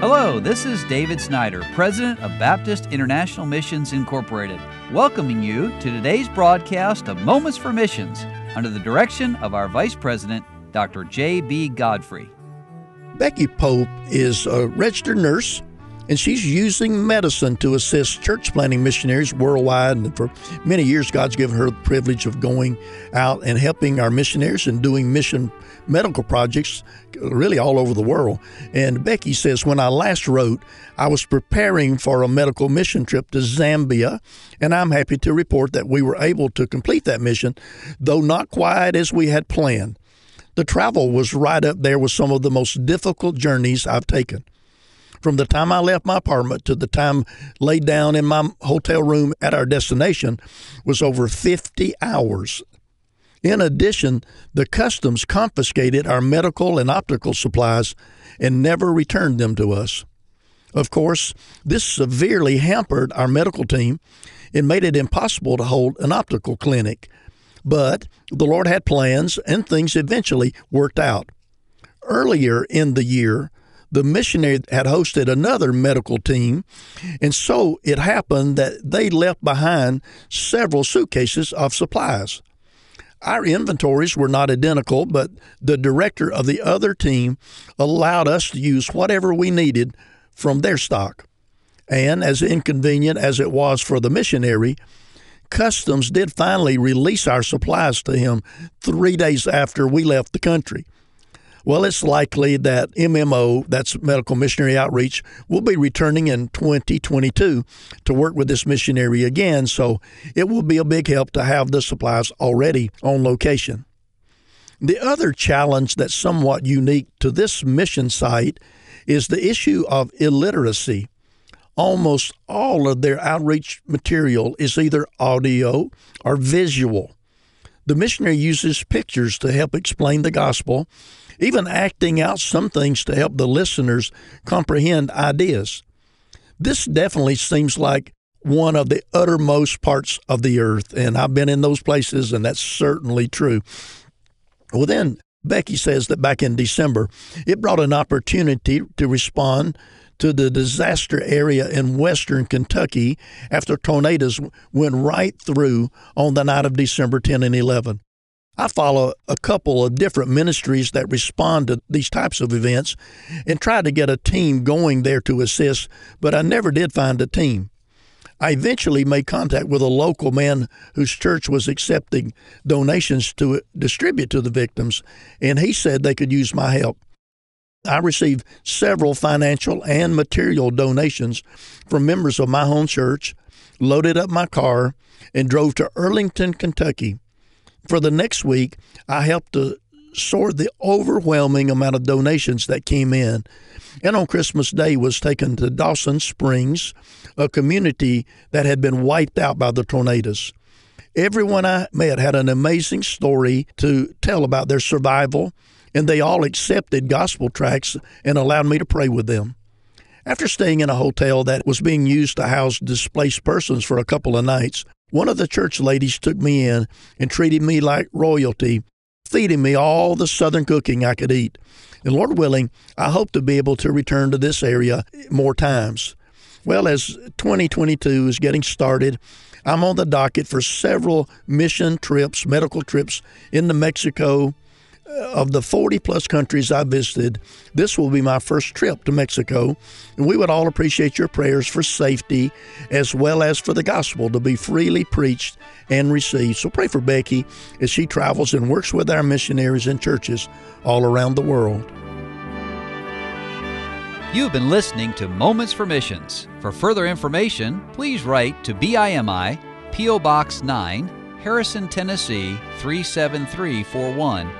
Hello, this is David Snyder, President of Baptist International Missions Incorporated, welcoming you to today's broadcast of Moments for Missions under the direction of our Vice President, Dr. J.B. Godfrey. Becky Pope is a registered nurse and she's using medicine to assist church planting missionaries worldwide. And for many years, God's given her the privilege of going out and helping our missionaries and doing mission medical projects really all over the world. And Becky says, When I last wrote, I was preparing for a medical mission trip to Zambia, and I'm happy to report that we were able to complete that mission, though not quite as we had planned. The travel was right up there with some of the most difficult journeys I've taken. From the time I left my apartment to the time laid down in my hotel room at our destination was over 50 hours. In addition, the customs confiscated our medical and optical supplies and never returned them to us. Of course, this severely hampered our medical team and made it impossible to hold an optical clinic. But the Lord had plans, and things eventually worked out. Earlier in the year, the missionary had hosted another medical team, and so it happened that they left behind several suitcases of supplies. Our inventories were not identical, but the director of the other team allowed us to use whatever we needed from their stock. And as inconvenient as it was for the missionary, Customs did finally release our supplies to him three days after we left the country. Well, it's likely that MMO, that's Medical Missionary Outreach, will be returning in 2022 to work with this missionary again. So it will be a big help to have the supplies already on location. The other challenge that's somewhat unique to this mission site is the issue of illiteracy. Almost all of their outreach material is either audio or visual. The missionary uses pictures to help explain the gospel, even acting out some things to help the listeners comprehend ideas. This definitely seems like one of the uttermost parts of the earth, and I've been in those places, and that's certainly true. Well, then Becky says that back in December, it brought an opportunity to respond to the disaster area in western Kentucky after tornadoes went right through on the night of December 10 and 11. I follow a couple of different ministries that respond to these types of events and try to get a team going there to assist, but I never did find a team. I eventually made contact with a local man whose church was accepting donations to distribute to the victims, and he said they could use my help. I received several financial and material donations from members of my home church, loaded up my car, and drove to Arlington, Kentucky. For the next week, I helped to sort the overwhelming amount of donations that came in. And on Christmas Day was taken to Dawson Springs, a community that had been wiped out by the tornadoes. Everyone I met had an amazing story to tell about their survival and they all accepted gospel tracts and allowed me to pray with them. After staying in a hotel that was being used to house displaced persons for a couple of nights, one of the church ladies took me in and treated me like royalty, feeding me all the southern cooking I could eat. And Lord willing, I hope to be able to return to this area more times. Well, as 2022 is getting started, I'm on the docket for several mission trips, medical trips into Mexico, of the 40 plus countries I visited, this will be my first trip to Mexico. And we would all appreciate your prayers for safety as well as for the gospel to be freely preached and received. So pray for Becky as she travels and works with our missionaries and churches all around the world. You've been listening to Moments for Missions. For further information, please write to BIMI, P.O. Box 9, Harrison, Tennessee 37341